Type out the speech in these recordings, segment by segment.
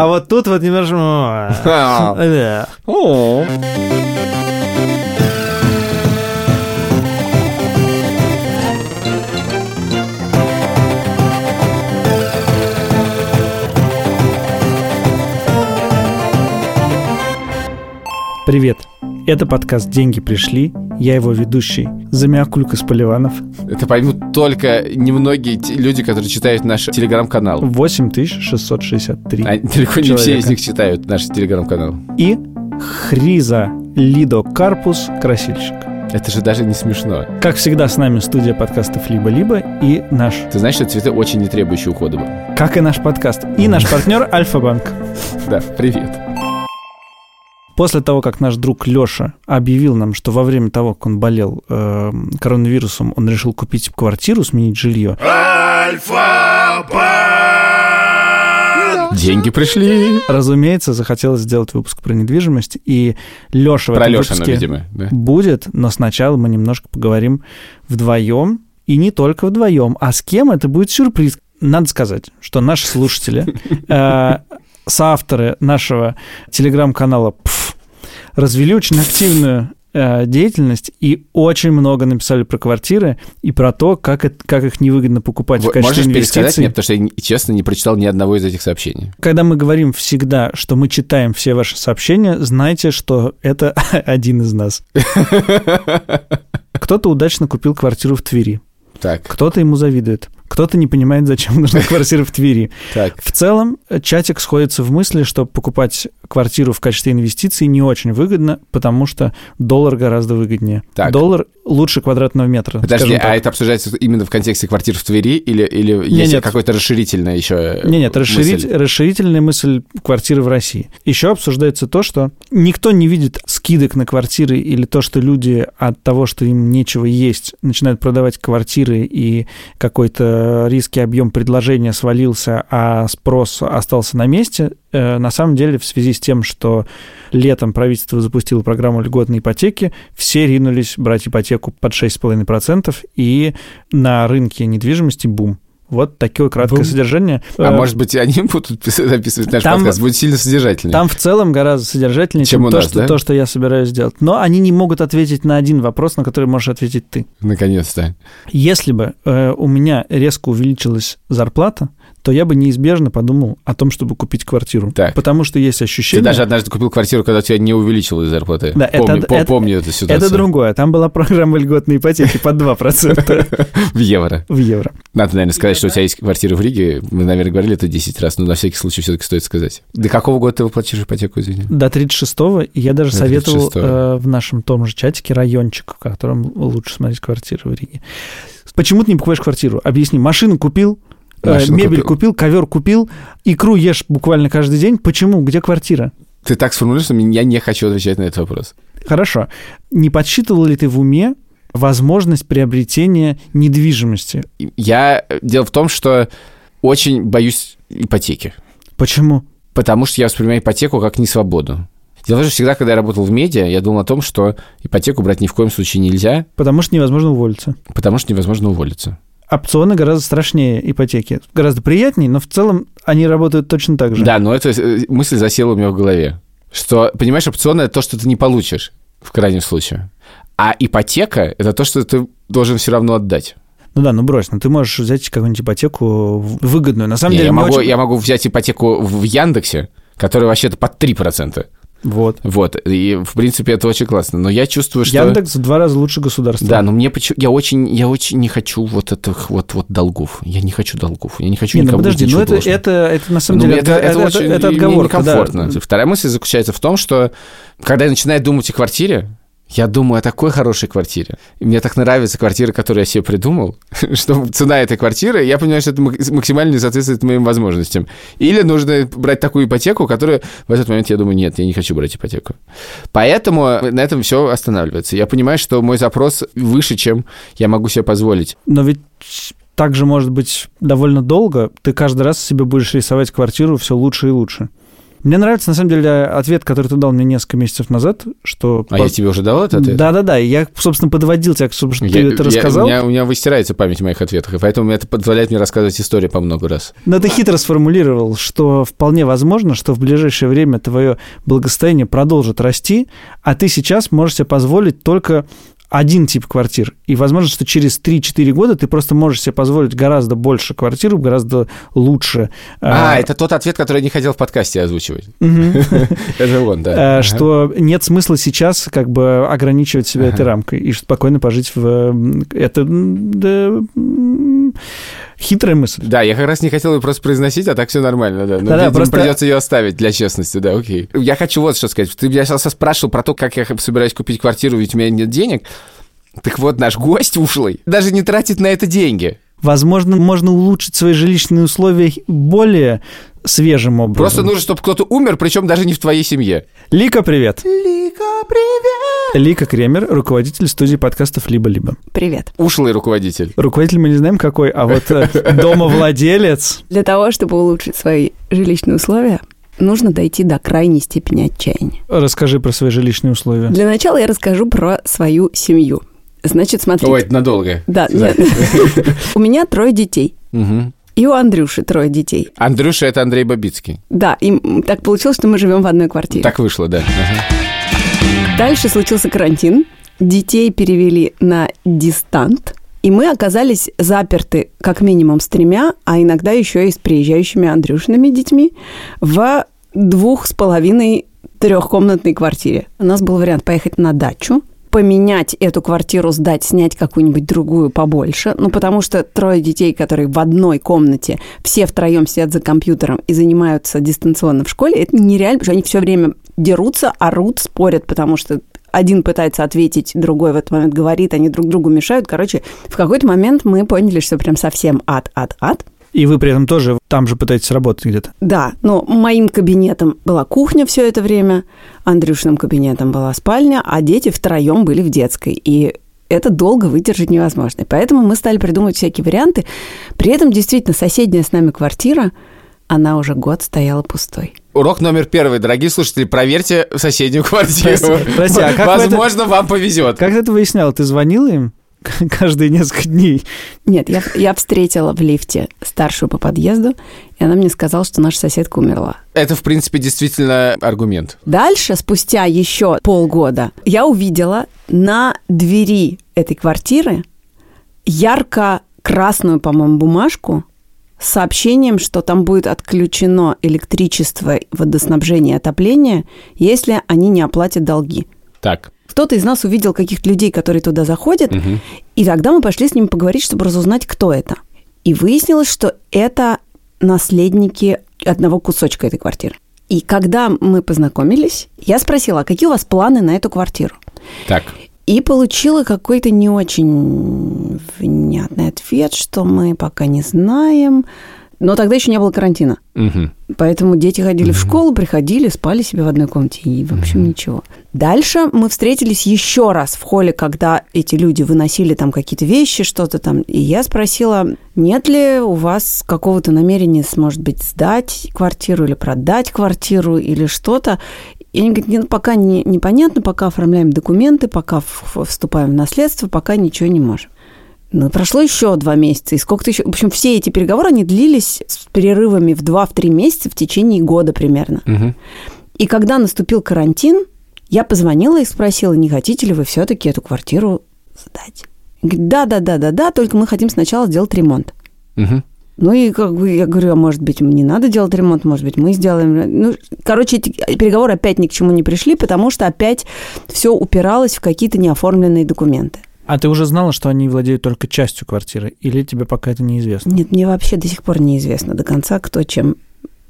А вот тут вот немножко... О. Привет. Это подкаст «Деньги пришли». Я его ведущий, Замиакулька Поливанов. Это поймут только немногие люди, которые читают наш телеграм-канал. 8663. А далеко не все из них читают наш телеграм-канал. И Хриза Лидо Карпус Красильщик. Это же даже не смешно. Как всегда, с нами студия подкастов «Либо-либо» и наш, Ты знаешь, что цветы очень не требующие ухода как и наш подкаст, и наш партнер Альфа-Банк. Да, привет. После того, как наш друг Леша объявил нам, что во время того, как он болел э, коронавирусом, он решил купить квартиру, сменить жилье, Деньги пришли. разумеется, захотелось сделать выпуск про недвижимость, и Леша в Про этом Лешину, выпуске видимо. да. будет, но сначала мы немножко поговорим вдвоем, и не только вдвоем, а с кем это будет сюрприз. Надо сказать, что наши слушатели, э, соавторы нашего телеграм-канала «Пф», развели очень активную э, деятельность и очень много написали про квартиры и про то, как, это- как их невыгодно покупать в качестве Можешь пересказать инвестиций. мне, потому что я, честно, не прочитал ни одного из этих сообщений. Когда мы говорим всегда, что мы читаем все ваши сообщения, знайте, что это один из нас. Кто-то удачно купил квартиру в Твери, Так, кто-то ему завидует, кто-то не понимает, зачем нужна квартира в Твери. так. В целом, э, чатик сходится в мысли, что покупать квартиру в качестве инвестиции не очень выгодно, потому что доллар гораздо выгоднее. Так. Доллар лучше квадратного метра. Подожди, а это обсуждается именно в контексте квартир в Твери или, или есть нет. какое-то расширительное еще Не, нет, расширить, мысль? расширительная мысль квартиры в России. Еще обсуждается то, что никто не видит скидок на квартиры или то, что люди от того, что им нечего есть, начинают продавать квартиры и какой-то риский объем предложения свалился, а спрос остался на месте. Э, На самом деле, в связи с тем, что летом правительство запустило программу льготной ипотеки, все ринулись брать ипотеку под 6,5%, и на рынке недвижимости бум. Вот такое краткое Бум. содержание. А Э, может быть, они будут пис- записывать наш Там- подкаст, будет сильно содержательнее. Там в целом гораздо содержательнее, Чем чем, у то, нас, что, да? то, что я собираюсь сделать. Но они не могут ответить на один вопрос, на который можешь ответить ты. Наконец-то. Если бы э, у меня резко увеличилась зарплата, то я бы неизбежно подумал о том, чтобы купить квартиру. Так. Потому что есть Ты ощущение... даже однажды купил квартиру, когда у тебя не увеличилась зарплата. Да, помню, это- по- это- помню эту ситуацию. Это другое. Там была программа льготной ипотеки под 2% В евро. в евро. Надо, наверное, сказать, что у тебя есть квартира в Риге. Мы, наверное, говорили это 10 раз, но на всякий случай все-таки стоит сказать. До какого года ты выплачиваешь ипотеку, извини? До 36-го. И я даже советовал 36-го. э, в нашем том же чатике райончик, в котором лучше смотреть квартиры в Риге. Почему ты не покупаешь квартиру? Объясни. Машину купил, Машину мебель купил. купил, ковер купил, икру ешь буквально каждый день. Почему? Где квартира? Ты так сформулируешь, что я не хочу отвечать на этот вопрос. Хорошо. Не подсчитывал ли ты в уме возможность приобретения недвижимости? Я... Дело в том, что очень боюсь ипотеки. Почему? Потому что я воспринимаю ипотеку как несвободу. Дело в том, что всегда, когда я работал в медиа, я думал о том, что ипотеку брать ни в коем случае нельзя, Потому что невозможно уволиться. потому что невозможно уволиться. Опционы гораздо страшнее ипотеки. Гораздо приятнее, но в целом они работают точно так же. Да, но эта э, мысль засела у меня в голове. Что, понимаешь, опционное это то, что ты не получишь в крайнем случае. А ипотека – это то, что ты должен все равно отдать. Ну да, ну брось, ну ты можешь взять какую-нибудь ипотеку выгодную. На самом Не, деле, я, могу, очень- я могу взять ипотеку в Яндексе, которая вообще-то под 3%. Вот. Вот, и в принципе это очень классно. Но я чувствую, что... Яндекс в два раза лучше государства. Да, но мне почему... Я очень, я очень не хочу вот этих вот, вот долгов. Я не хочу долгов. Я не хочу Не, ну никому подожди, ну ничего это, должным. это, это на самом Ну, деле это, это, это, очень это мне отговорка, да. некомфортно. Вторая мысль заключается в том, что когда я начинаю думать о квартире, я думаю о такой хорошей квартире. Мне так нравится квартира, которую я себе придумал, что цена этой квартиры, я понимаю, что это мак- максимально не соответствует моим возможностям. Или нужно брать такую ипотеку, которую в этот момент я думаю, нет, я не хочу брать ипотеку. Поэтому на этом все останавливается. Я понимаю, что мой запрос выше, чем я могу себе позволить. Но ведь так же может быть довольно долго. Ты каждый раз себе будешь рисовать квартиру все лучше и лучше. Мне нравится, на самом деле, ответ, который ты дал мне несколько месяцев назад, что... А по... я тебе уже дал этот ответ? Да-да-да, я, собственно, подводил тебя, чтобы я, ты это рассказал. Я, у, меня, у меня выстирается память моих ответов, и поэтому это позволяет мне рассказывать истории по много раз. Но ты хитро сформулировал, что вполне возможно, что в ближайшее время твое благосостояние продолжит расти, а ты сейчас можешь себе позволить только один тип квартир. И возможно, что через 3-4 года ты просто можешь себе позволить гораздо больше квартир, гораздо лучше. А, это тот ответ, который я не хотел в подкасте озвучивать. Это он, да. Э, что нет смысла сейчас как бы ограничивать себя этой рамкой и спокойно пожить в... Это хитрая мысль. Да, я как раз не хотел ее просто произносить, а так все нормально, да. Но, да, видимо, просто... придется ее оставить для честности, да, окей. Я хочу вот что сказать. Ты меня сейчас спрашивал про то, как я собираюсь купить квартиру, ведь у меня нет денег. Так вот, наш гость ушлый даже не тратит на это деньги. Возможно, можно улучшить свои жилищные условия более свежим образом. Просто нужно, чтобы кто-то умер, причем даже не в твоей семье. Лика, привет. Лика, привет. Лика Кремер, руководитель студии подкастов «Либо-либо». Привет. Ушлый руководитель. Руководитель мы не знаем какой, а вот э, домовладелец. Для того, чтобы улучшить свои жилищные условия, нужно дойти до крайней степени отчаяния. Расскажи про свои жилищные условия. Для начала я расскажу про свою семью. Значит, смотрите. Ой, это надолго. Да, нет. У меня трое детей. И у Андрюши трое детей. Андрюша – это Андрей Бабицкий. Да, и так получилось, что мы живем в одной квартире. Так вышло, да. Дальше случился карантин. Детей перевели на дистант. И мы оказались заперты как минимум с тремя, а иногда еще и с приезжающими Андрюшиными детьми в двух с половиной трехкомнатной квартире. У нас был вариант поехать на дачу, поменять эту квартиру, сдать, снять какую-нибудь другую побольше. Ну, потому что трое детей, которые в одной комнате, все втроем сидят за компьютером и занимаются дистанционно в школе, это нереально, потому что они все время дерутся, орут, спорят, потому что один пытается ответить, другой в этот момент говорит, они друг другу мешают. Короче, в какой-то момент мы поняли, что прям совсем ад, ад, ад. И вы при этом тоже там же пытаетесь работать где-то? Да, но моим кабинетом была кухня все это время, Андрюшиным кабинетом была спальня, а дети втроем были в детской. И это долго выдержать невозможно. И поэтому мы стали придумывать всякие варианты. При этом действительно соседняя с нами квартира, она уже год стояла пустой. Урок номер первый, дорогие слушатели, проверьте соседнюю квартиру. Прости, прости а как Возможно, это... вам повезет. Как ты это выяснял? Ты звонил им? каждые несколько дней. Нет, я, я встретила в лифте старшую по подъезду, и она мне сказала, что наша соседка умерла. Это, в принципе, действительно аргумент. Дальше, спустя еще полгода, я увидела на двери этой квартиры ярко-красную, по-моему, бумажку с сообщением, что там будет отключено электричество, водоснабжение и отопление, если они не оплатят долги. Так. Кто-то из нас увидел каких-то людей, которые туда заходят, угу. и тогда мы пошли с ними поговорить, чтобы разузнать, кто это. И выяснилось, что это наследники одного кусочка этой квартиры. И когда мы познакомились, я спросила, а какие у вас планы на эту квартиру? Так. И получила какой-то не очень внятный ответ, что мы пока не знаем, но тогда еще не было карантина. Угу. Поэтому дети ходили угу. в школу, приходили, спали себе в одной комнате. И, в общем, угу. ничего. Дальше мы встретились еще раз в холле, когда эти люди выносили там какие-то вещи, что-то там. И я спросила, нет ли у вас какого-то намерения, может быть, сдать квартиру или продать квартиру или что-то. И они говорят, нет, пока не, непонятно, пока оформляем документы, пока вступаем в наследство, пока ничего не можем. Ну, прошло еще два месяца, и сколько-то еще... В общем, все эти переговоры, они длились с перерывами в два-три месяца в течение года примерно. Угу. И когда наступил карантин, я позвонила и спросила, не хотите ли вы все-таки эту квартиру сдать? Да-да-да-да-да, только мы хотим сначала сделать ремонт. Угу. Ну и как бы я говорю, а может быть, не надо делать ремонт, может быть, мы сделаем. Ну, короче, эти переговоры опять ни к чему не пришли, потому что опять все упиралось в какие-то неоформленные документы. А ты уже знала, что они владеют только частью квартиры, или тебе пока это неизвестно? Нет, мне вообще до сих пор неизвестно до конца, кто чем.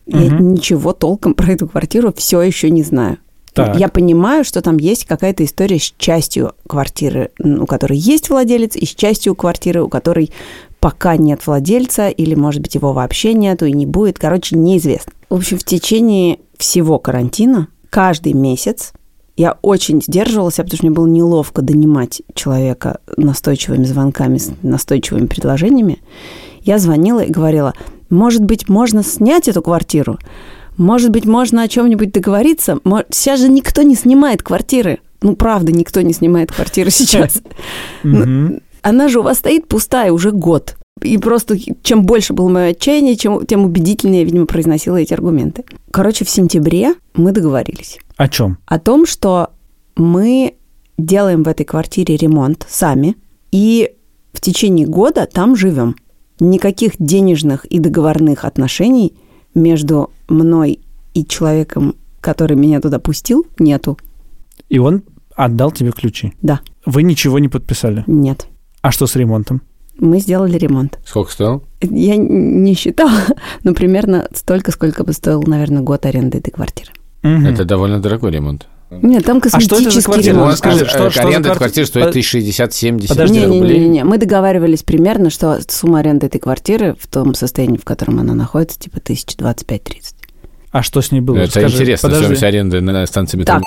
Угу. Я ничего толком про эту квартиру все еще не знаю. Так. Я понимаю, что там есть какая-то история с частью квартиры, у которой есть владелец, и с частью квартиры, у которой пока нет владельца, или, может быть, его вообще нету и не будет. Короче, неизвестно. В общем, в течение всего карантина каждый месяц я очень сдерживалась, потому что мне было неловко донимать человека настойчивыми звонками, с настойчивыми предложениями. Я звонила и говорила, может быть, можно снять эту квартиру? Может быть, можно о чем-нибудь договориться? Сейчас же никто не снимает квартиры. Ну, правда, никто не снимает квартиры сейчас. Она же у вас стоит пустая уже год. И просто чем больше было мое отчаяние, чем, тем убедительнее я, видимо, произносила эти аргументы. Короче, в сентябре мы договорились. О чем? О том, что мы делаем в этой квартире ремонт сами и в течение года там живем. Никаких денежных и договорных отношений между мной и человеком, который меня туда пустил, нету. И он отдал тебе ключи? Да. Вы ничего не подписали? Нет. А что с ремонтом? Мы сделали ремонт. Сколько стоил? Я не считала, но примерно столько, сколько бы стоил, наверное, год аренды этой квартиры. Угу. Это довольно дорогой ремонт. Нет, там косметический а что это за квартира? ремонт. Скажи, что, что аренда квартиры стоит 1060-70 Подожди, не, рублей? Не, не, не, мы договаривались примерно, что сумма аренды этой квартиры в том состоянии, в котором она находится, типа 1025-30. А что с ней было? Это Скажи, интересно, подожди. стоимость аренды на станции метро. Так,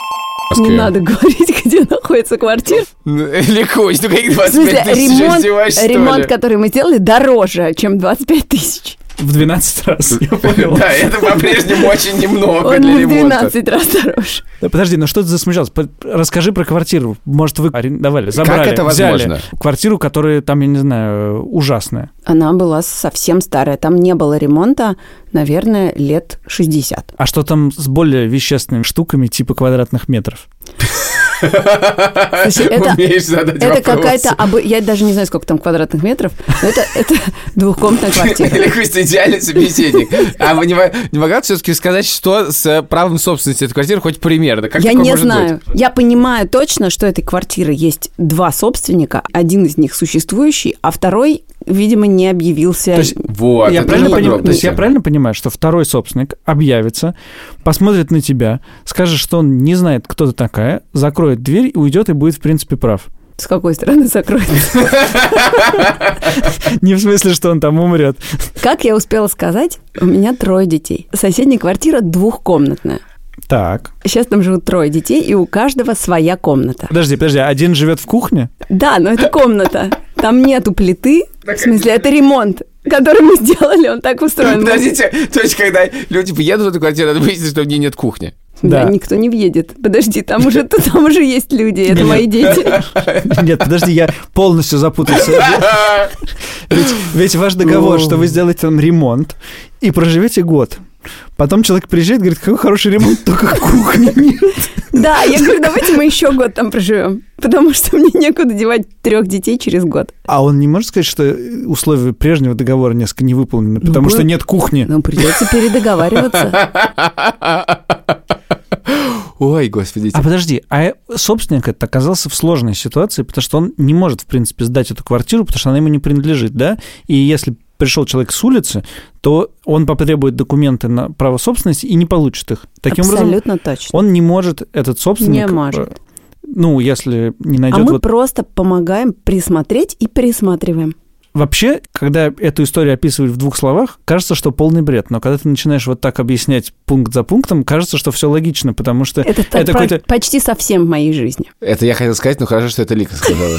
не надо говорить, где находится квартира. Ликусь, ну каких 25 тысяч ремонт, ремонт, который мы сделали, дороже, чем 25 тысяч. В 12 раз, я понял. Да, это по-прежнему очень немного для ремонта. в 12 раз дороже. Да, подожди, ну что ты засмущался? Расскажи про квартиру. Может, вы арендовали, забрали, Как это возможно? Взяли квартиру, которая там, я не знаю, ужасная. Она была совсем старая. Там не было ремонта, наверное, лет 60. А что там с более вещественными штуками типа квадратных метров? Слушай, это, это какая-то... Я даже не знаю, сколько там квадратных метров, но это, это двухкомнатная квартира. Ликвист идеальный собеседник. А вы не, не могла все-таки сказать, что с правом собственности этой квартиры хоть примерно? Как я не знаю. Быть? Я понимаю точно, что этой квартиры есть два собственника. Один из них существующий, а второй видимо, не объявился. То есть, вот, я правильно понимаю, то есть я правильно понимаю, что второй собственник объявится, посмотрит на тебя, скажет, что он не знает, кто ты такая, закроет дверь и уйдет и будет, в принципе, прав. С какой стороны закроет? Не в смысле, что он там умрет. Как я успела сказать, у меня трое детей. Соседняя квартира двухкомнатная. Так. Сейчас там живут трое детей, и у каждого своя комната. Подожди, подожди, один живет в кухне? Да, но это комната. Там нету плиты. В смысле, это ремонт который мы сделали, он так устроен. Подождите, то есть, когда люди приедут в эту квартиру, надо выяснить, что в ней нет кухни. Да. да, никто не въедет. Подожди, там уже, там уже есть люди, это мои дети. Нет, подожди, я полностью запутался. Ведь, ведь ваш договор, что вы сделаете там ремонт и проживете год. Потом человек приезжает и говорит, какой хороший ремонт, только кухни нет. Да, я говорю, давайте мы еще год там проживем, потому что мне некуда девать трех детей через год. А он не может сказать, что условия прежнего договора несколько не выполнены, ну, потому ну, что нет кухни? Ну, придется передоговариваться. Ой, господи. А подожди, а собственник это оказался в сложной ситуации, потому что он не может, в принципе, сдать эту квартиру, потому что она ему не принадлежит, да? И если пришел человек с улицы, то он потребует документы на право собственности и не получит их. Таким Абсолютно образом, точно. он не может, этот собственник... Не может. Ну, если не найдет... А мы вот... просто помогаем присмотреть и пересматриваем. Вообще, когда эту историю описывают в двух словах, кажется, что полный бред. Но когда ты начинаешь вот так объяснять пункт за пунктом, кажется, что все логично, потому что это, это какой-то... почти совсем в моей жизни. Это я хотел сказать, но хорошо, что это Лика сказала.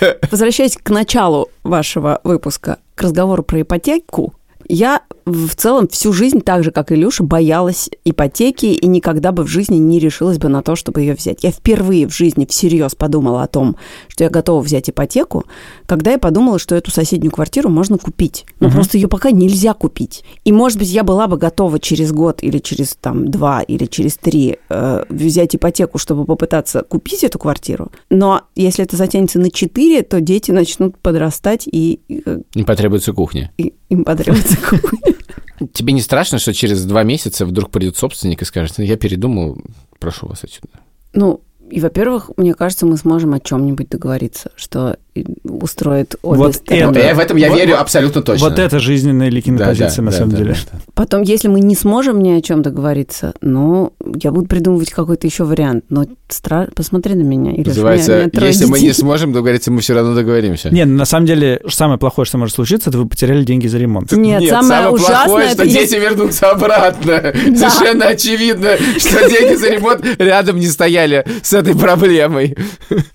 Возвращаясь к началу вашего выпуска, к разговору про ипотеку, я в целом всю жизнь, так же, как Илюша, боялась ипотеки и никогда бы в жизни не решилась бы на то, чтобы ее взять. Я впервые в жизни всерьез подумала о том, что я готова взять ипотеку, когда я подумала, что эту соседнюю квартиру можно купить. Но угу. просто ее пока нельзя купить. И, может быть, я была бы готова через год или через там, два или через три э, взять ипотеку, чтобы попытаться купить эту квартиру. Но если это затянется на четыре, то дети начнут подрастать и... Э, им потребуется кухня. И, им потребуется Тебе не страшно, что через два месяца вдруг придет собственник и скажет, «Ну, я передумал, прошу вас отсюда? Ну, и, во-первых, мне кажется, мы сможем о чем-нибудь договориться, что устроит обе вот стороны. Это, я, в этом я вот, верю абсолютно точно. Вот это жизненная Ликина да, позиция, да, на да, самом да, деле. Да, да. Потом, если мы не сможем ни о чем договориться, ну, я буду придумывать какой-то еще вариант. Но стра... посмотри на меня. Или Называется, меня, меня если детей. мы не сможем договориться, мы все равно договоримся. Нет, на самом деле, самое плохое, что может случиться, это вы потеряли деньги за ремонт. Нет, Нет самое, самое ужасное, плохое, что дети вернутся обратно. Совершенно очевидно, что деньги за ремонт рядом не стояли с этой проблемой.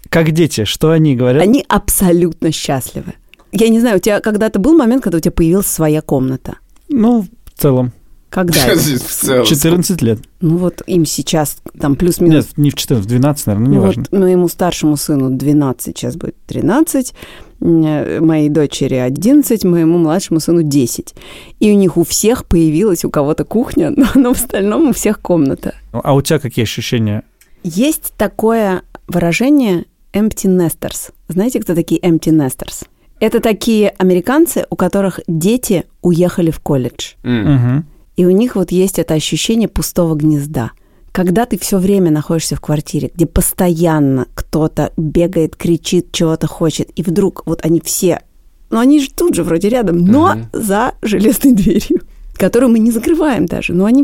Как дети, что они говорят? Они абсолютно счастливы. Я не знаю, у тебя когда-то был момент, когда у тебя появилась своя комната? Ну, в целом. Когда это? В целом, 14 лет. Ну вот им сейчас там плюс-минус Нет, не в 14, в 12, наверное, ну, Ну неважно. вот моему старшему сыну 12, сейчас будет 13, м, моей дочери 11, моему младшему сыну 10. И у них у всех появилась у кого-то кухня, но, но в остальном у всех комната. А у тебя какие ощущения? Есть такое выражение empty nesters. Знаете, кто такие empty nesters? Это такие американцы, у которых дети уехали в колледж. Мгм. И у них вот есть это ощущение пустого гнезда. Когда ты все время находишься в квартире, где постоянно кто-то бегает, кричит, чего-то хочет, и вдруг вот они все, ну они же тут же вроде рядом, но Мгм. за железной дверью, которую мы не закрываем даже, но они...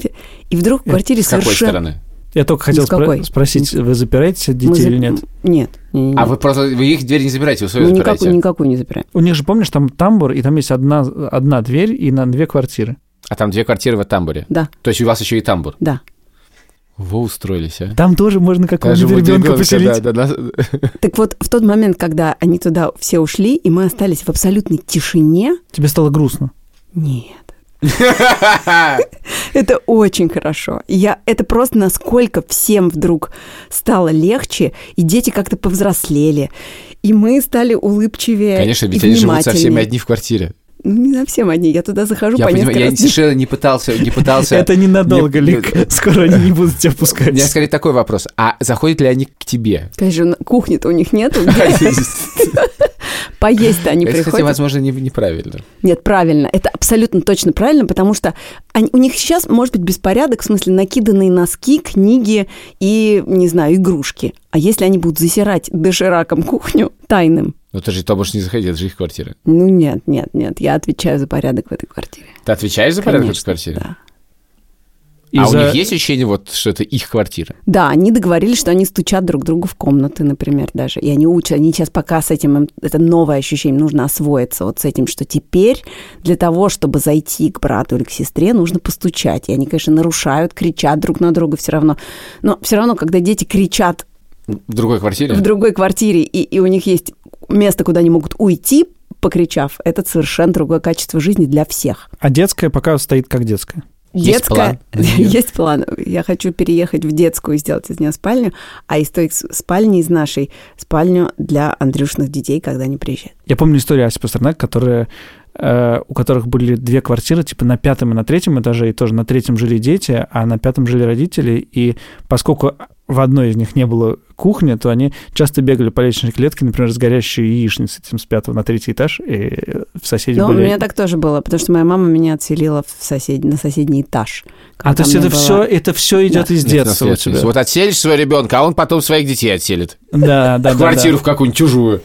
И вдруг в квартире С какой совершенно... стороны? Я только хотел спро- спросить, вы запираете Мы детей за- или нет? Нет. не- не- А вы просто вы их дверь не забираете, вы свою мы запираете? никакую, никакую не запираем. У них же, помнишь, там тамбур, и там есть одна, одна дверь и на две квартиры. А там две квартиры в тамбуре. Да, То есть у вас еще и тамбур. да. Вы устроились, а? Там тоже можно какого-нибудь ребенка ребенка, поселить. да, да, да. Так вот, в тот момент, когда они туда все ушли, и мы остались в абсолютной тишине, Тебе стало грустно. нет. Это очень хорошо. Я, это просто насколько всем вдруг стало легче, и дети как-то повзрослели, и мы стали улыбчивее Конечно, ведь они живут со всеми внимательнее. одни в квартире. Ну, не совсем одни. Я туда захожу Я по понимаю, несколько я раз. совершенно не пытался, не пытался... Это ненадолго, Не- Лик. Скоро они не будут тебя У пускать. меня скорее такой вопрос. А заходят ли они к тебе? Конечно, на- кухни-то у них нету. Поесть-то они Это, кстати, приходят. возможно, не- неправильно. Нет, правильно. Это абсолютно точно правильно, потому что они- у них сейчас может быть беспорядок, в смысле накиданные носки, книги и, не знаю, игрушки. А если они будут засирать дошираком кухню тайным? Ну, ты же то можешь не заходить, это же их квартира. Ну нет, нет, нет, я отвечаю за порядок в этой квартире. Ты отвечаешь за порядок в этой Конечно, квартире? Да. И а за- у них есть ощущение, вот, что это их квартира? Да, они договорились, что они стучат друг другу в комнаты, например, даже. И они учат, они сейчас пока с этим, им- это новое ощущение, им нужно освоиться вот с этим, что теперь для того, чтобы зайти к брату или к сестре, нужно постучать. И они, конечно, нарушают, кричат друг на друга все равно. Но все равно, когда дети кричат В другой квартире? в другой квартире, и, и у них есть место, куда они могут уйти, покричав, это совершенно другое качество жизни для всех. А детская пока стоит как детская. Есть Детская, план на неё? есть план. Я хочу переехать в детскую и сделать из нее спальню, а из той спальни, из нашей, спальню для Андрюшных детей, когда они приезжают. Я помню историю Аси Пастернак, которая, э, у которых были две квартиры, типа на пятом и на третьем этаже, и тоже на третьем жили дети, а на пятом жили родители, и поскольку в одной из них не было кухни, то они часто бегали по лестничной клетке, например, с горящей яичницей этим с пятого на третий этаж, и в соседи Но были... у меня так тоже было, потому что моя мама меня отселила в сосед... на соседний этаж. А то есть это было- все, это все идет Да. из Нет, детства у тебя. Вот отселишь своего ребенка, а он потом своих детей отселит. Да, да, да, Квартиру да. в какую-нибудь чужую.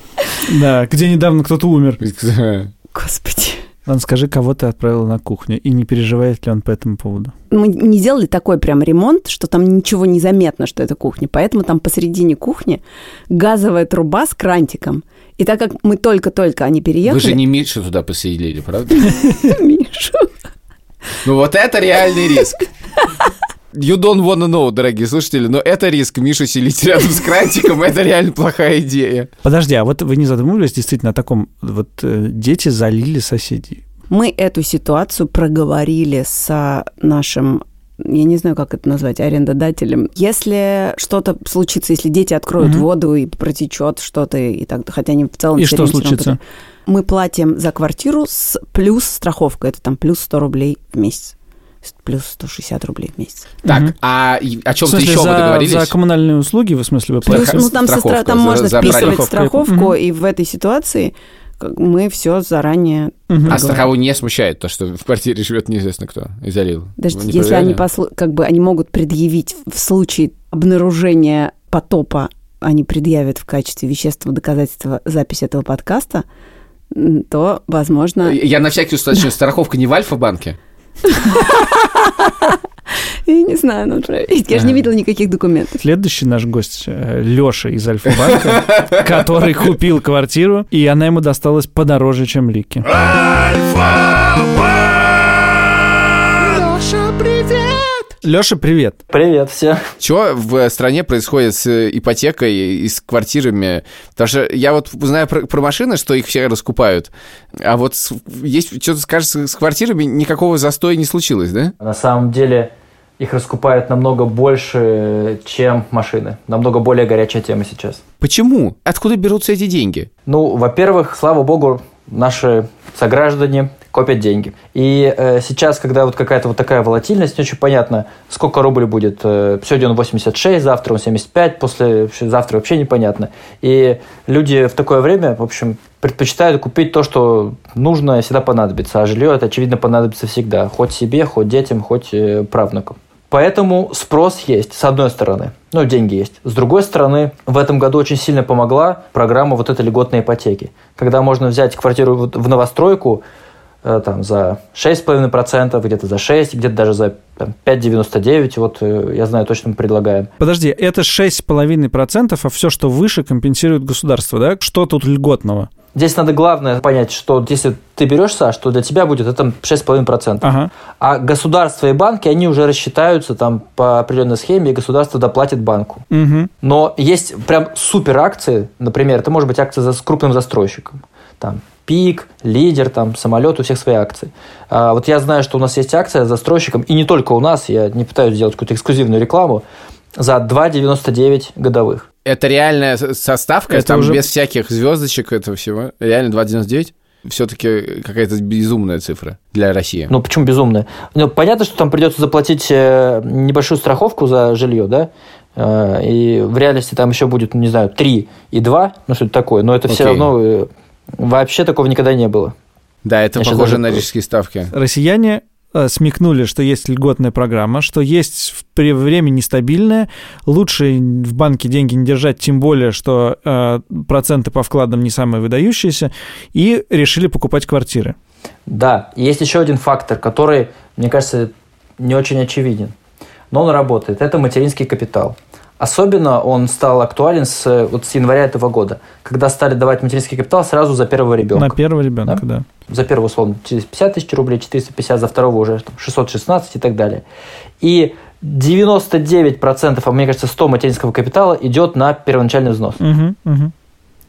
Да, где недавно кто-то умер. Господи. Ладно, скажи, кого ты отправила на кухню, и не переживает ли он по этому поводу? Мы не сделали такой прям ремонт, что там ничего не заметно, что это кухня. Поэтому там посередине кухни газовая труба с крантиком. И так как мы только-только они переехали... Вы же не Мишу туда поселили, правда? Мишу. Ну вот это реальный риск. You don't wanna know, дорогие слушатели, но это риск Мишу селить рядом с крантиком, это реально плохая идея. Подожди, а вот вы не задумывались действительно о таком, вот э, дети залили соседей? Мы эту ситуацию проговорили с нашим я не знаю, как это назвать, арендодателем. Если что-то случится, если дети откроют Мгм. воду и протечет что-то, и так, хотя они в целом... И что случится? Мы платим за квартиру с плюс страховка, это там плюс 100 рублей в месяц. Плюс 160 рублей в месяц. Так, Мгм. а о чем-то смысле, еще за, договорились? за коммунальные услуги, вы в смысле, вы Плюс, платите? ну, там, со страховка, там за- можно за вписывать страховку. страховку, Мгм. и в этой ситуации мы все заранее... Мгм. А Ага. страховую не смущает то, что в квартире живет неизвестно кто и залил? Даже не если они, проверяли? послу- как бы, они могут предъявить в случае обнаружения потопа, они предъявят в качестве вещественного доказательства запись этого подкаста, то, возможно... Я на всякий случай страховка не в Альфа-банке? Я не знаю, надо проверить. Я же не видела никаких документов. Следующий наш гость Леша из Альфа-банка, который купил квартиру, и она ему досталась подороже, чем Лики. Леша, привет. Привет все. Что в стране происходит с ипотекой и с квартирами? Потому что я вот знаю про, про машины, что их все раскупают, а вот есть что-то, скажешь, с квартирами никакого застоя не случилось, да? На самом деле их раскупают намного больше, чем машины. Намного более горячая тема сейчас. Почему? Откуда берутся эти деньги? Ну, во-первых, слава богу, наши сограждане копят деньги. И э, сейчас, когда вот какая-то вот такая волатильность, не очень понятно, сколько рубль будет. Э, сегодня он 86, завтра он 75, после завтра вообще непонятно. И люди в такое время, в общем, предпочитают купить то, что нужно, всегда понадобится. А жилье это, очевидно, понадобится всегда. Хоть себе, хоть детям, хоть э, правнукам. Поэтому спрос есть, с одной стороны. Ну, деньги есть. С другой стороны, в этом году очень сильно помогла программа вот этой льготной ипотеки. Когда можно взять квартиру в новостройку, там, за 6,5%, где-то за 6, где-то даже за 5,99. Вот э, я знаю, точно мы предлагаем. Подожди, это 6,5%, а все, что выше, компенсирует государство, да? Что тут льготного? Здесь надо главное понять, что если ты берешь, Саш, то для тебя будет это 6,5%. Ага. А государство и банки, они уже рассчитаются там по определенной схеме, и государство доплатит банку. Угу. Но есть прям супер акции, например, это может быть акция с крупным застройщиком. Там Пик, Лидер, там, самолет, у всех свои акции. А, вот я знаю, что у нас есть акция с застройщиком, и не только у нас, я не пытаюсь сделать какую-то эксклюзивную рекламу, за 2,99 годовых. Это реальная составка, это там уже... без всяких звездочек этого всего? Реально 2,99? все-таки какая-то безумная цифра для России. Ну, почему безумная? Ну, понятно, что там придется заплатить э, небольшую страховку за жилье, да? Э, и в реальности там еще будет, не знаю, 3 и 2, ну, что-то такое. Но это okay. все равно э, Вообще такого никогда не было. Да, это Я похоже на рижские ставки. Россияне э, смекнули, что есть льготная программа, что есть при время нестабильное, лучше в банке деньги не держать, тем более, что э, проценты по вкладам не самые выдающиеся, и решили покупать квартиры. Да, есть еще один фактор, который, мне кажется, не очень очевиден, но он работает. Это материнский капитал. Особенно он стал актуален с, вот с января этого года, когда стали давать материнский капитал сразу за первого ребенка. На первого ребенка, да. да. За первого, условно, 50 тысяч рублей, 450, за второго уже там, 616 и так далее. И 99%, а мне кажется, 100 материнского капитала идет на первоначальный взнос. Угу, угу.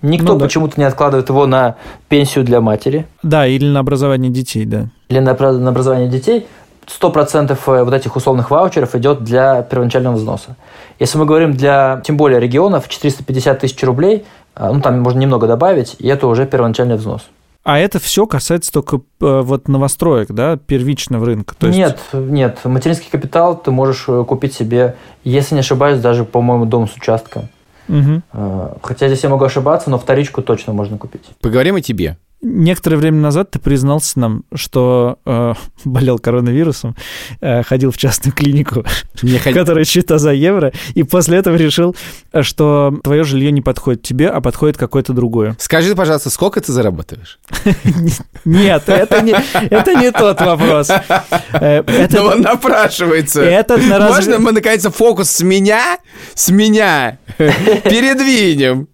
Никто ну, да. почему-то не откладывает его на пенсию для матери. Да, или на образование детей, да. Или на, на образование детей. 100% э, вот этих условных ваучеров идет для первоначального взноса. Если мы говорим для, тем более, регионов, 450 тысяч рублей, э, ну, там можно немного добавить, и это уже первоначальный взнос. А это все касается только э, вот новостроек, да, первичного рынка? То есть... Нет, нет. Материнский капитал ты можешь купить себе, если не ошибаюсь, даже, по-моему, дом с участком. Угу. Хотя здесь я могу ошибаться, но вторичку точно можно купить. Поговорим о тебе. Некоторое время назад ты признался нам, что э, болел коронавирусом, э, ходил в частную клинику, не ход... которая счета за евро, и после этого решил, что твое жилье не подходит тебе, а подходит какое-то другое. Скажи, пожалуйста, сколько ты зарабатываешь? Нет, это не, это не тот вопрос. Э, это, Но он напрашивается. На Можно мы, наконец, фокус с меня, с меня передвинем?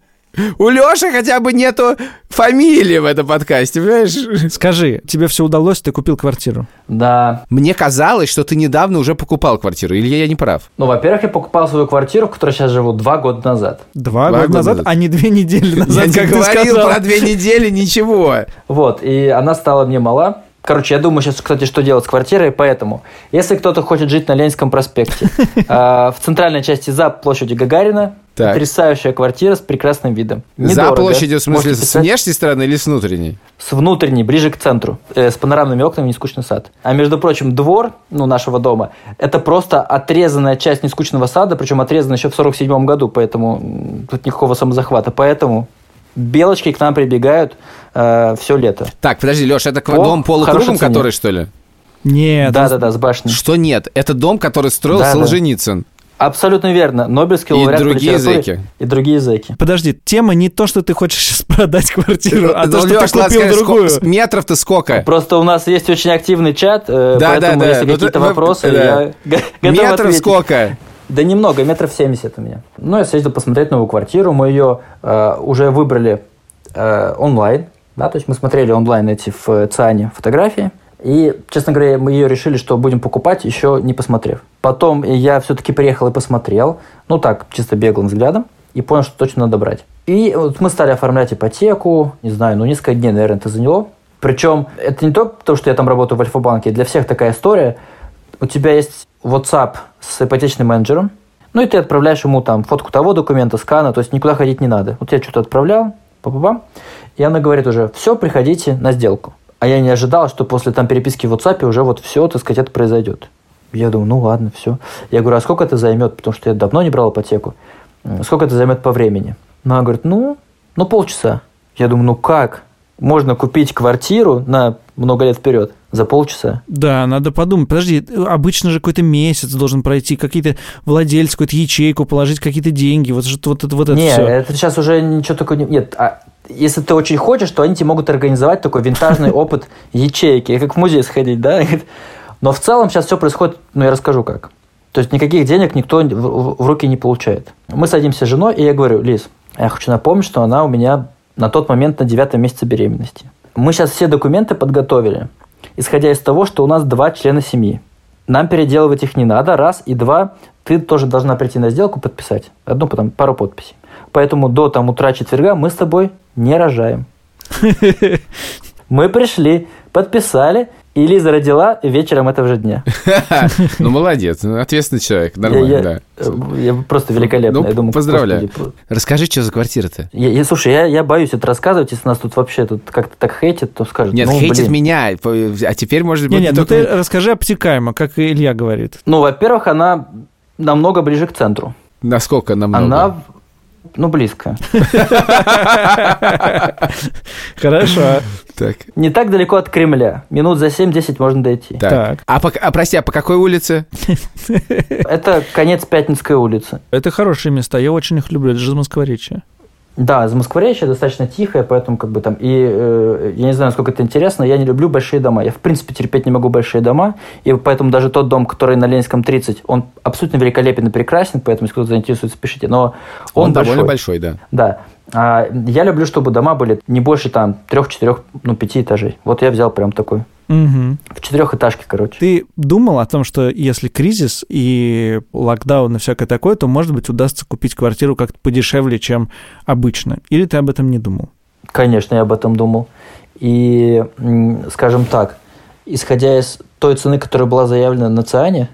У Лёши хотя бы нету фамилии в этом подкасте, понимаешь? Скажи, тебе все удалось, ты купил квартиру? Да. Мне казалось, что ты недавно уже покупал квартиру, или я не прав? Ну, во-первых, я покупал свою квартиру, в которой сейчас живу, два года назад. Два, два года, года назад, назад, а не две недели назад, Я не говорил про две недели ничего. Вот, и она стала мне мала, Короче, я думаю сейчас, кстати, что делать с квартирой, поэтому, если кто-то хочет жить на Ленинском проспекте, а, в центральной части за площадью Гагарина, так. потрясающая квартира с прекрасным видом. За площадью, в смысле, с внешней стороны или с внутренней? С внутренней, ближе к центру, э, с панорамными окнами, нескучный сад. А между прочим, двор ну, нашего дома – это просто отрезанная часть нескучного сада, причем отрезана еще в 47 году, поэтому тут никакого самозахвата. Поэтому белочки к нам прибегают э, все лето. Так, подожди, Леша, это По дом полукругом, который, что ли? Нет. Да-да-да, с башней. Что нет? Это дом, который строил да, Солженицын. Абсолютно верно. Нобелевский лауреат И другие языки. И другие языки. Подожди, тема не то, что ты хочешь сейчас продать квартиру, а то, ну, что ты купил другую. Метров-то сколько? Просто у нас есть очень активный чат, э, поэтому если ну, какие-то вопросы, я готов Метров сколько? Да немного, метров 70 у меня. Ну, я съездил посмотреть новую квартиру. Мы ее э, уже выбрали э, онлайн. Да, то есть мы смотрели онлайн эти в ЦИАНе фотографии. И, честно говоря, мы ее решили, что будем покупать, еще не посмотрев. Потом я все-таки приехал и посмотрел, ну так, чисто беглым взглядом, и понял, что точно надо брать. И вот мы стали оформлять ипотеку, не знаю, ну несколько дней, наверное, это заняло. Причем это не то, то, что я там работаю в Альфа-банке, для всех такая история. У тебя есть WhatsApp с ипотечным менеджером, ну и ты отправляешь ему там фотку того документа, скана, то есть никуда ходить не надо. Вот я что-то отправлял, па-па-пам, и она говорит уже, все, приходите на сделку. А я не ожидал, что после там переписки в WhatsApp уже вот все, так сказать, это произойдет. Я думаю, ну ладно, все. Я говорю, а сколько это займет? Потому что я давно не брал ипотеку. Сколько это займет по времени? Ну, она говорит, ну, ну полчаса. Я думаю, ну как? Можно купить квартиру на много лет вперед за полчаса. Да, надо подумать. Подожди, обычно же какой-то месяц должен пройти, какие-то владельцы, какую-то ячейку, положить какие-то деньги. Вот, вот, вот, вот это Нет, все. это сейчас уже ничего такого не... Нет, а если ты очень хочешь, то они тебе могут организовать такой винтажный опыт ячейки, как в музей сходить, да? Но в целом сейчас все происходит, ну, я расскажу как. То есть никаких денег никто в руки не получает. Мы садимся с женой, и я говорю, Лиз, я хочу напомнить, что она у меня на тот момент на девятом месяце беременности. Мы сейчас все документы подготовили, исходя из того, что у нас два члена семьи. Нам переделывать их не надо, раз, и два, ты тоже должна прийти на сделку, подписать. Одну, потом пару подписей. Поэтому до там утра четверга мы с тобой не рожаем. Мы пришли, подписали, и Лиза родила вечером этого же дня. Ну, молодец, ну, ответственный человек, нормально, да. Я просто великолепно. Ну, поздравляю. Расскажи, что за квартира-то? Слушай, я боюсь это рассказывать, если нас тут вообще тут как-то так хейтят, то скажут. Нет, хейтит меня, а теперь, может быть... Нет, нет, ну ты расскажи обтекаемо, как Илья говорит. Ну, во-первых, она намного ближе к центру. Насколько намного? Она ну, близко. Хорошо. Так. Не так далеко от Кремля. Минут за 7-10 можно дойти. Так. так. А, по, а прости, а по какой улице? Это конец Пятницкой улицы. Это хорошие места, я очень их люблю, это же Москворечье. Да, Замоскворечье достаточно тихое, поэтому как бы там... И э, я не знаю, насколько это интересно, я не люблю большие дома. Я, в принципе, терпеть не могу большие дома, и поэтому даже тот дом, который на Ленинском 30, он абсолютно великолепен и прекрасен, поэтому, если кто-то заинтересуется, пишите. Но он, он большой. довольно большой, да. Да. А я люблю, чтобы дома были не больше там трех, четырех, ну, пяти этажей. Вот я взял прям такой. Угу. В четырехэтажке, короче. Ты думал о том, что если кризис и локдаун и всякое такое, то, может быть, удастся купить квартиру как-то подешевле, чем обычно? Или ты об этом не думал? Конечно, я об этом думал. И, скажем так, исходя из той цены, которая была заявлена на Циане,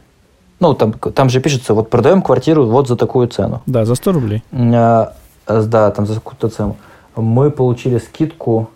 ну, там, там же пишется, вот продаем квартиру вот за такую цену. Да, за 100 рублей. А, да, там за какую-то цену. Мы получили скидку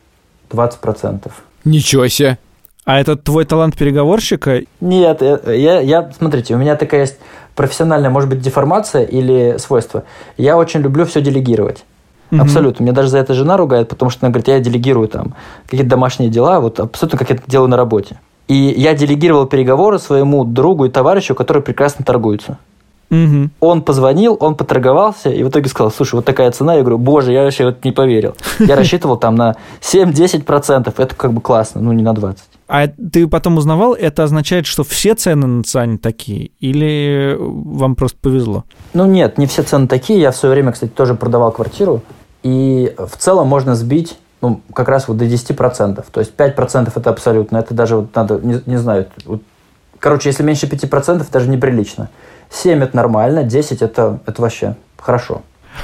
20%. Ничего себе! А это твой талант переговорщика? Нет, я, я, смотрите, у меня такая есть профессиональная, может быть, деформация или свойство. Я очень люблю все делегировать. Угу. Абсолютно. Меня даже за это жена ругает, потому что она говорит, я делегирую там какие-то домашние дела, вот абсолютно как я это делаю на работе. И я делегировал переговоры своему другу и товарищу, которые прекрасно торгуются. Угу. Он позвонил, он поторговался, и в итоге сказал, слушай, вот такая цена. Я говорю, боже, я вообще вот не поверил. Я рассчитывал там на 7-10%, это как бы классно, ну не на 20%. А ты потом узнавал, это означает, что все цены на Циане такие? Или вам просто повезло? Ну нет, не все цены такие. Я в свое время, кстати, тоже продавал квартиру. И в целом можно сбить ну, как раз вот до 10%. То есть 5% это абсолютно. Это даже вот надо, не, не знаю, вот, короче, если меньше 5%, это даже неприлично. 7 это нормально, 10 это, это вообще хорошо.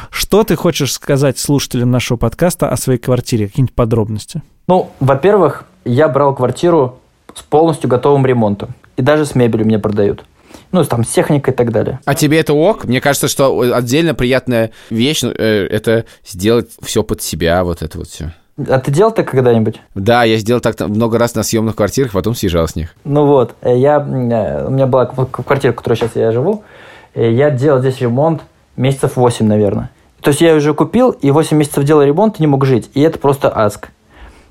Что ты хочешь сказать слушателям нашего подкаста о своей квартире? Какие-нибудь подробности? Ну, во-первых, я брал квартиру с полностью готовым ремонтом. И даже с мебелью мне продают. Ну, там, с техникой и так далее. А тебе это ок? Мне кажется, что отдельно приятная вещь э, это сделать все под себя, вот это вот все. А ты делал так когда-нибудь? Да, я сделал так много раз на съемных квартирах, потом съезжал с них. Ну вот, э, я, э, у меня была квартира, в которой сейчас я живу, я делал здесь ремонт месяцев 8, наверное. То есть я уже купил, и 8 месяцев делал ремонт, и не мог жить. И это просто аск.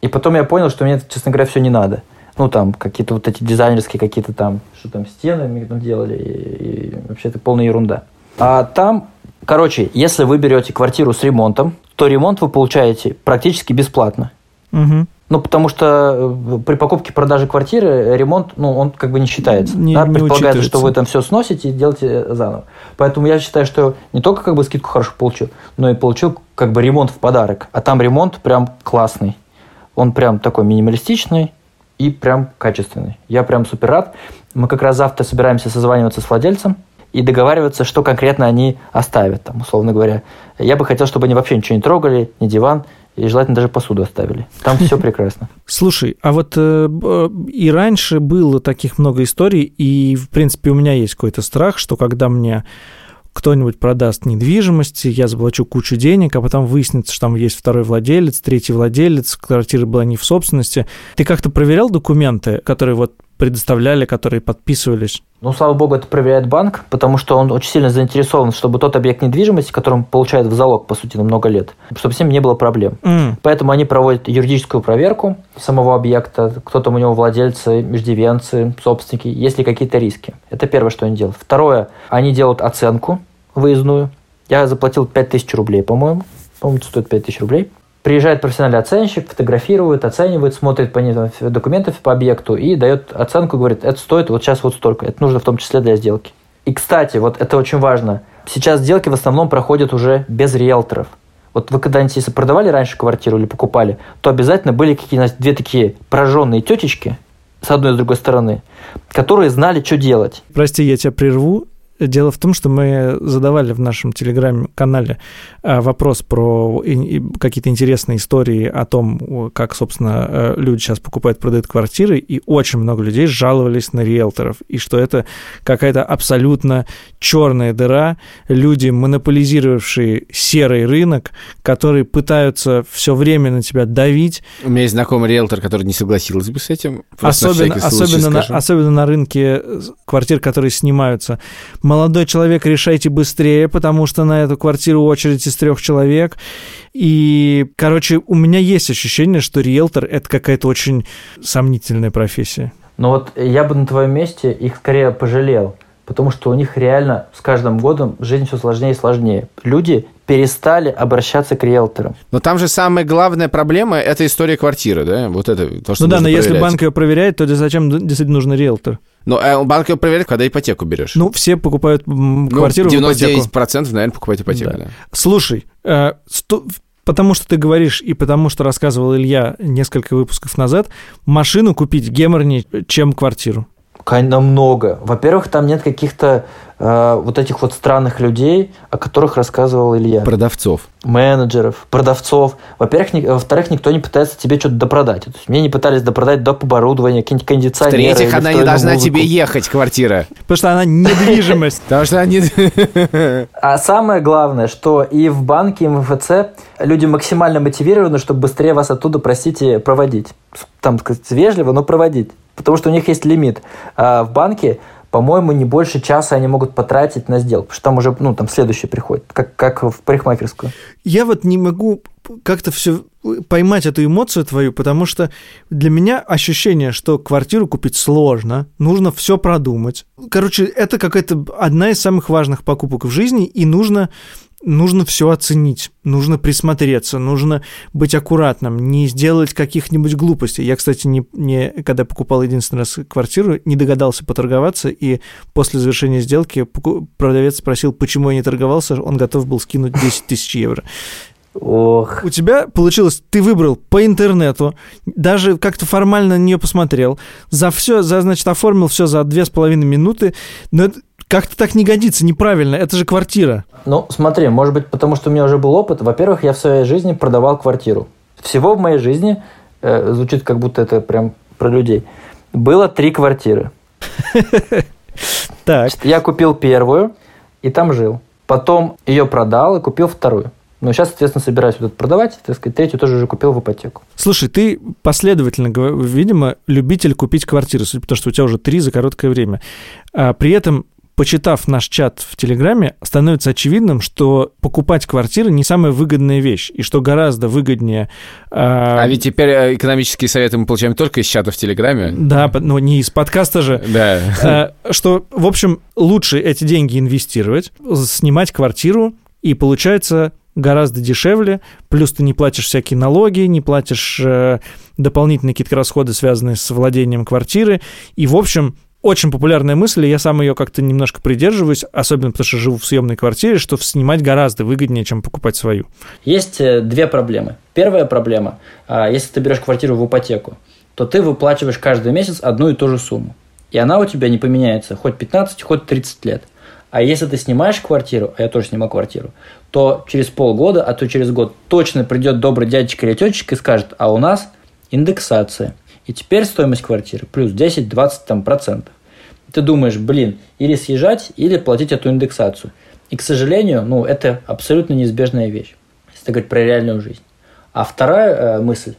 И потом я понял, что мне, честно говоря, все не надо. Ну, там, какие-то вот эти дизайнерские какие-то там, что там, стены делали, и, и вообще это полная ерунда. А там, короче, если вы берете квартиру с ремонтом, то ремонт вы получаете практически бесплатно. Угу. Ну, потому что э, при покупке продаже квартиры ремонт, ну, он как бы не считается. Не, да? не Предполагается, что вы там все сносите и делаете заново. Поэтому я считаю, что не только как бы скидку хорошо получил, но и получил как бы ремонт в подарок. А там ремонт прям классный. Он прям такой минималистичный, и прям качественный. Я прям супер рад. Мы как раз завтра собираемся созваниваться с владельцем и договариваться, что конкретно они оставят, там, условно говоря. Я бы хотел, чтобы они вообще ничего не трогали, ни диван, и желательно даже посуду оставили. Там все прекрасно. Слушай, а вот э, и раньше было таких много историй, и, в принципе, у меня есть какой-то страх, что когда мне кто-нибудь продаст недвижимость, я заплачу кучу денег, а потом выяснится, что там есть второй владелец, третий владелец, квартира была не в собственности. Ты как-то проверял документы, которые вот предоставляли, которые подписывались? Ну, слава богу, это проверяет банк, потому что он очень сильно заинтересован, чтобы тот объект недвижимости, который он получает в залог, по сути, на много лет, чтобы с ним не было проблем. Mm. Поэтому они проводят юридическую проверку самого объекта, кто там у него владельцы, междивенцы, собственники, есть ли какие-то риски. Это первое, что они делают. Второе, они делают оценку выездную. Я заплатил 5000 рублей, по-моему. По-моему, это стоит 5000 рублей. Приезжает профессиональный оценщик, фотографирует, оценивает, смотрит по документам по объекту и дает оценку, говорит, это стоит вот сейчас вот столько. Это нужно в том числе для сделки. И, кстати, вот это очень важно. Сейчас сделки в основном проходят уже без риэлторов. Вот вы когда-нибудь, если продавали раньше квартиру или покупали, то обязательно были какие-то две такие пораженные тетечки, с одной и с другой стороны, которые знали, что делать. Прости, я тебя прерву. Дело в том, что мы задавали в нашем телеграм-канале а, вопрос про какие-то интересные истории о том, как, собственно, э, люди сейчас покупают, продают квартиры, и очень много людей жаловались на риэлторов, и что это какая-то абсолютно черная дыра, люди, монополизировавшие серый рынок, которые пытаются все время на тебя давить. У меня есть знакомый риэлтор, который не согласился бы с этим. Особенно, на особенно, на, особенно на рынке квартир, которые снимаются молодой человек, решайте быстрее, потому что на эту квартиру очередь из трех человек. И, короче, у меня есть ощущение, что риэлтор – это какая-то очень сомнительная профессия. Но вот я бы на твоем месте их скорее пожалел, потому что у них реально с каждым годом жизнь все сложнее и сложнее. Люди перестали обращаться к риэлторам. Но там же самая главная проблема – это история квартиры, да? Вот это то, что Ну да, но проверять. если банк ее проверяет, то зачем действительно нужен риэлтор? Ну, а банк ее проверяет, когда ипотеку берешь. Ну, все покупают квартиру ну, 99% в ипотеку. наверное, покупают ипотеку, да. да. Слушай, э, сто, потому что ты говоришь и потому что рассказывал Илья несколько выпусков назад, машину купить геморнее, чем квартиру намного. Во-первых, там нет каких-то э, вот этих вот странных людей, о которых рассказывал Илья. Продавцов. Менеджеров, продавцов. Во-первых, ни, во-вторых, никто не пытается тебе что-то допродать. То есть мне не пытались допродать доп. оборудование, какие-нибудь кондиционеры. В-третьих, она не должна музыку. тебе ехать, квартира. Потому что она недвижимость. Потому что не... А самое главное, что и в банке, и в МФЦ люди максимально мотивированы, чтобы быстрее вас оттуда, простите, проводить. Там, сказать, вежливо, но проводить потому что у них есть лимит. А в банке, по-моему, не больше часа они могут потратить на сделку, потому что там уже, ну, там следующий приходит, как, как в парикмахерскую. Я вот не могу как-то все поймать эту эмоцию твою, потому что для меня ощущение, что квартиру купить сложно, нужно все продумать. Короче, это какая-то одна из самых важных покупок в жизни, и нужно нужно все оценить, нужно присмотреться, нужно быть аккуратным, не сделать каких-нибудь глупостей. Я, кстати, не, не, когда покупал единственный раз квартиру, не догадался поторговаться, и после завершения сделки продавец спросил, почему я не торговался, он готов был скинуть 10 тысяч евро. Ох. У тебя получилось, ты выбрал по интернету, даже как-то формально на нее посмотрел, за все, за, значит, оформил все за две с половиной минуты, но это, как-то так не годится, неправильно, это же квартира. Ну, смотри, может быть, потому что у меня уже был опыт. Во-первых, я в своей жизни продавал квартиру. Всего в моей жизни, э, звучит как будто это прям про людей, было три квартиры. Так. Я купил первую и там жил. Потом ее продал и купил вторую. Но сейчас, соответственно, собираюсь вот продавать, так сказать, третью тоже уже купил в ипотеку. Слушай, ты последовательно, видимо, любитель купить квартиру, потому что у тебя уже три за короткое время. А при этом почитав наш чат в Телеграме, становится очевидным, что покупать квартиры не самая выгодная вещь, и что гораздо выгоднее... Э... А ведь теперь э, экономические советы мы получаем только из чата в Телеграме. Да, но не из подкаста же. Да. Э, что, в общем, лучше эти деньги инвестировать, снимать квартиру, и получается гораздо дешевле, плюс ты не платишь всякие налоги, не платишь э, дополнительные какие-то расходы, связанные с владением квартиры, и, в общем, очень популярная мысль, и я сам ее как-то немножко придерживаюсь, особенно потому что живу в съемной квартире, что снимать гораздо выгоднее, чем покупать свою. Есть э, две проблемы. Первая проблема, а, если ты берешь квартиру в ипотеку, то ты выплачиваешь каждый месяц одну и ту же сумму. И она у тебя не поменяется хоть 15, хоть 30 лет. А если ты снимаешь квартиру, а я тоже снимаю квартиру, то через полгода, а то через год точно придет добрый дядечка или тетечка и скажет, а у нас индексация. И теперь стоимость квартиры плюс 10-20 там, процентов. Ты думаешь, блин, или съезжать, или платить эту индексацию. И, к сожалению, ну, это абсолютно неизбежная вещь, если говорить про реальную жизнь. А вторая э, мысль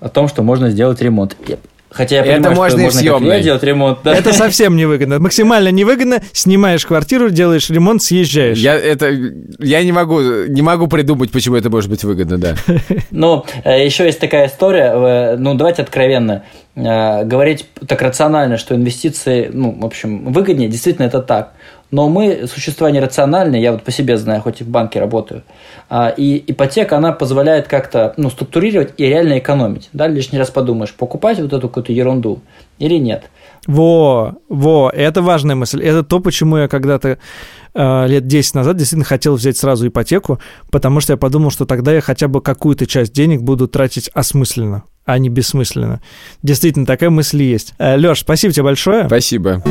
о том, что можно сделать ремонт. Хотя я понимаю, это можно что и можно съемной. как делать ремонт. Да? Это совсем невыгодно. Максимально невыгодно. Снимаешь квартиру, делаешь ремонт, съезжаешь. Я, это, я не, могу, не могу придумать, почему это может быть выгодно, да. Ну, э, еще есть такая история, э, ну, давайте откровенно, э, говорить так рационально, что инвестиции, ну, в общем, выгоднее, действительно это так. Но мы существа нерациональные, я вот по себе знаю, хоть и в банке работаю. А, И ипотека, она позволяет как-то ну, структурировать и реально экономить. Да? Лишний раз подумаешь, покупать вот эту какую-то ерунду или нет. Во, во, это важная мысль. Это то, почему я когда-то э, лет 10 назад действительно хотел взять сразу ипотеку, потому что я подумал, что тогда я хотя бы какую-то часть денег буду тратить осмысленно, а не бессмысленно. Действительно, такая мысль есть. Э, Лёш, спасибо тебе большое. Спасибо.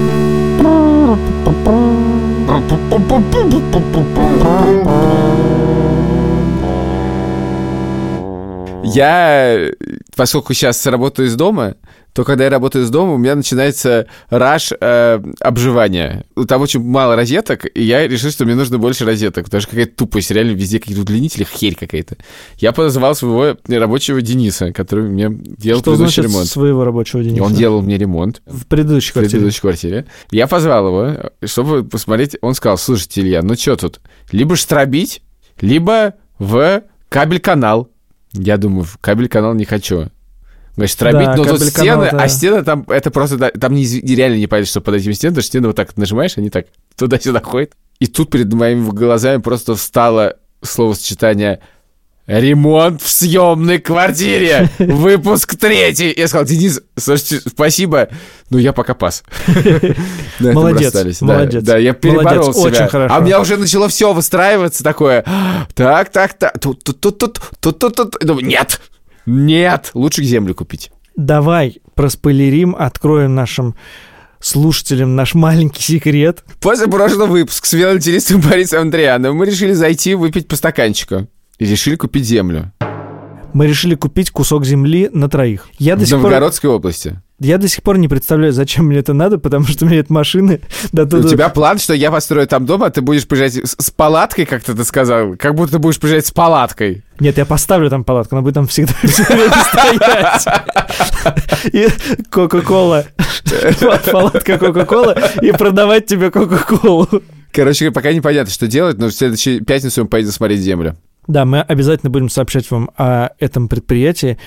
Я, поскольку сейчас работаю из дома, то когда я работаю из дома, у меня начинается раш э, обживания. Там очень мало розеток, и я решил, что мне нужно больше розеток, потому что какая-то тупость, реально везде какие-то удлинители, херь какая-то. Я позвал своего рабочего Дениса, который мне делал Что предыдущий ремонт. своего рабочего Дениса? он делал мне ремонт В предыдущей в квартире. предыдущей квартире. Я позвал его, чтобы посмотреть. Он сказал, слушайте, Илья, ну что тут? Либо штробить, либо в кабель-канал. Я думаю, в кабель-канал не хочу. Говорит, штробить, Да, но тут стены, да. а стены там, это просто, там не, реально не понятно, что под этими стенами, потому что стены вот так нажимаешь, они так туда-сюда ходят. И тут перед моими глазами просто встало словосочетание Ремонт в съемной квартире. Выпуск третий. Я сказал, Денис, слушайте, спасибо, но я пока пас. Молодец, молодец. Да, я переборол себя. А у меня уже начало все выстраиваться такое. Так, так, так. Тут, тут, тут, тут, тут, тут, тут. Думаю, нет, нет, лучше землю купить. Давай проспойлерим, откроем нашим слушателям наш маленький секрет. После прошлого выпуска с велотелистом Борисом Андреаном мы решили зайти выпить по стаканчику. И решили купить землю. Мы решили купить кусок земли на троих. Я до В сих пор Новгородской области. Я до сих пор не представляю, зачем мне это надо, потому что у меня нет машины. до У туда. тебя план, что я построю там дом, а ты будешь приезжать с, с палаткой, как ты сказал? Как будто ты будешь приезжать с палаткой. Нет, я поставлю там палатку, она будет там всегда стоять. И Кока-кола. Палатка Кока-кола и продавать тебе Кока-колу. Короче, пока непонятно, что делать, но в следующую пятницу мы поедем смотреть землю. Да, мы обязательно будем сообщать вам о этом предприятии.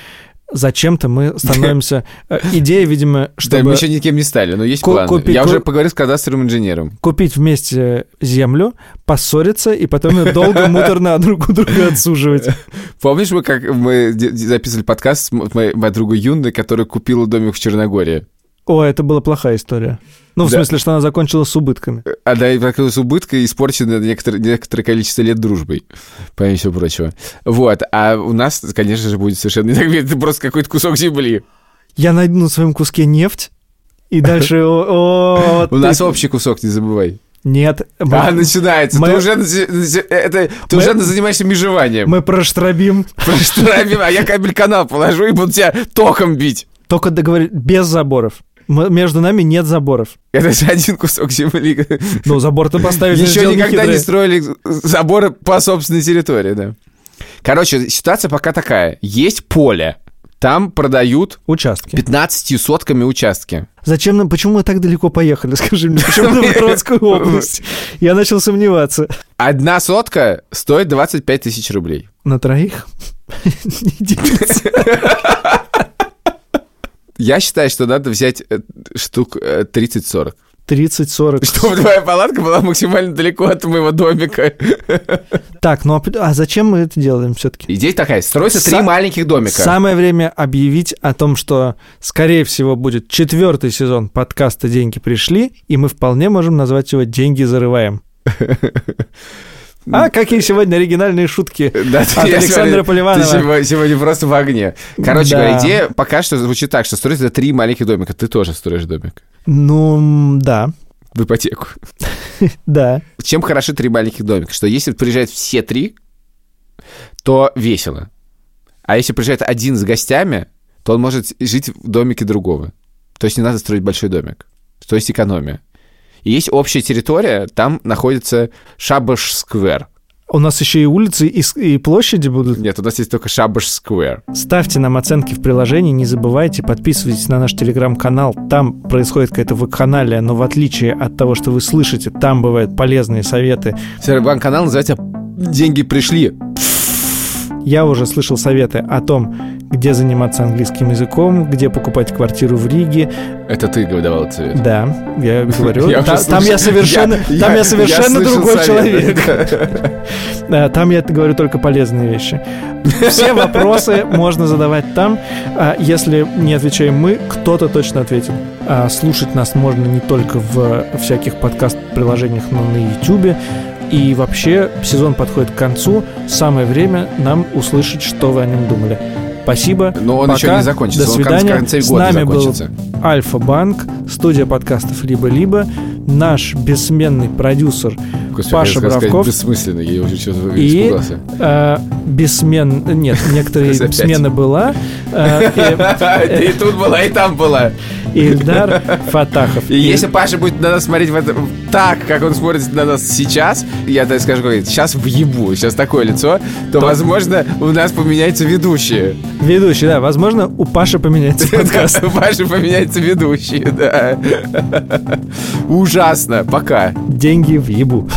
Зачем-то мы становимся... э, Идея, видимо, Да, мы чтобы еще никем не стали, но есть Ку- план. купи- Я уже поговорил с кадастровым инженером. купить вместе землю, поссориться и потом её долго муторно друг у друга отсуживать. Помнишь, мы как мы записывали подкаст с мо- моей, моей другой Юной, которая купила домик в Черногории? О, это была плохая история. Ну, в Да. смысле, что она закончилась с убытками. Она и с убыткой испорчена некоторое, некоторое количество лет дружбой, помимо всего прочего. Вот. А у нас, конечно же, будет совершенно не так. Это просто какой-то кусок земли. Я найду на своем куске нефть, и дальше... У нас общий кусок, не забывай. Нет, мы, А, начинается. мы- Ты уже, это, ты Мы- уже занимаешься межеванием. мы проштробим. Проштрафим, а я кабель-канал положу и буду тебя током бить. Только договорить без заборов. Между нами нет заборов. Это же один кусок земли. Ну, забор-то поставить Еще никогда не строили заборы по собственной территории, да. Короче, ситуация пока такая. Есть поле. Там продают Участки. 15 сотками участки. Зачем нам, почему мы так далеко поехали, скажи мне, почему в Новгородскую область? Я начал сомневаться. Одна сотка стоит 25 тысяч рублей. На троих? Не. Я считаю, что надо взять э, штук э, 30-40. 30-40. Чтобы твоя палатка была максимально далеко от моего домика. Так, ну а а зачем мы это делаем все-таки? Идея такая, строится Са- три маленьких домика. Самое время объявить о том, что, скорее всего, будет четвертый сезон подкаста «Деньги пришли», и мы вполне можем назвать его «Деньги зарываем». А, какие сегодня оригинальные шутки Да, от Александра сегодня- Поливанова. Ты сегодня, сегодня просто в огне. Короче Да. говоря, идея пока что звучит так, что строить это три маленьких домика. Ты тоже строишь домик Ну, да, в ипотеку. да. Чем хороши три маленьких домика? Что если приезжают все три, то весело. А если приезжает один с гостями, то он может жить в домике другого. То есть не надо строить большой домик. То есть экономия. И есть общая территория, там находится Шабаш-сквер. У нас еще и улицы, и, и площади будут. Нет, у нас есть только Шабаш-сквер. Ставьте нам оценки в приложении, не забывайте, подписывайтесь на наш телеграм-канал. Там происходит какая-то вакханалия, но в отличие от того, что вы слышите, там бывают полезные советы. Телеграм-канал называется «Деньги пришли». Я уже слышал советы о том, где заниматься английским языком, где покупать квартиру в Риге. Это ты давал совет. Да, я говорю. Я Та- уже там я совершенно, Я- там я- я совершенно другой совет. человек. Там я говорю только полезные вещи. Все вопросы можно задавать там. А Если не отвечаем мы, кто-то точно ответит. А Слушать нас можно не только в всяких подкаст-приложениях, но и на YouTube. И вообще сезон подходит к концу. Самое время нам услышать, что вы о нем думали. Спасибо. Но он Пока. еще не закончится. До Он в свидания. конце С года нами был закончится. Альфа-банк, студия подкастов «Либо-либо», наш бессменный продюсер Господи, Паша я Бравков. бессмысленно, я уже сейчас И- испугался. э, бессмен... Нет, некоторые смена была. э, И тут была, и там была. Ильдар Фатахов. И если Паша будет на нас смотреть в этом так, как он смотрит на нас сейчас, я так скажу, сейчас въебу, сейчас такое лицо, то, возможно, у нас поменяется ведущие. Ведущий, да, возможно, у Паши поменяется подкаст. У Паши поменяется ведущие, да. Ужасно. Пока. Деньги в ебу.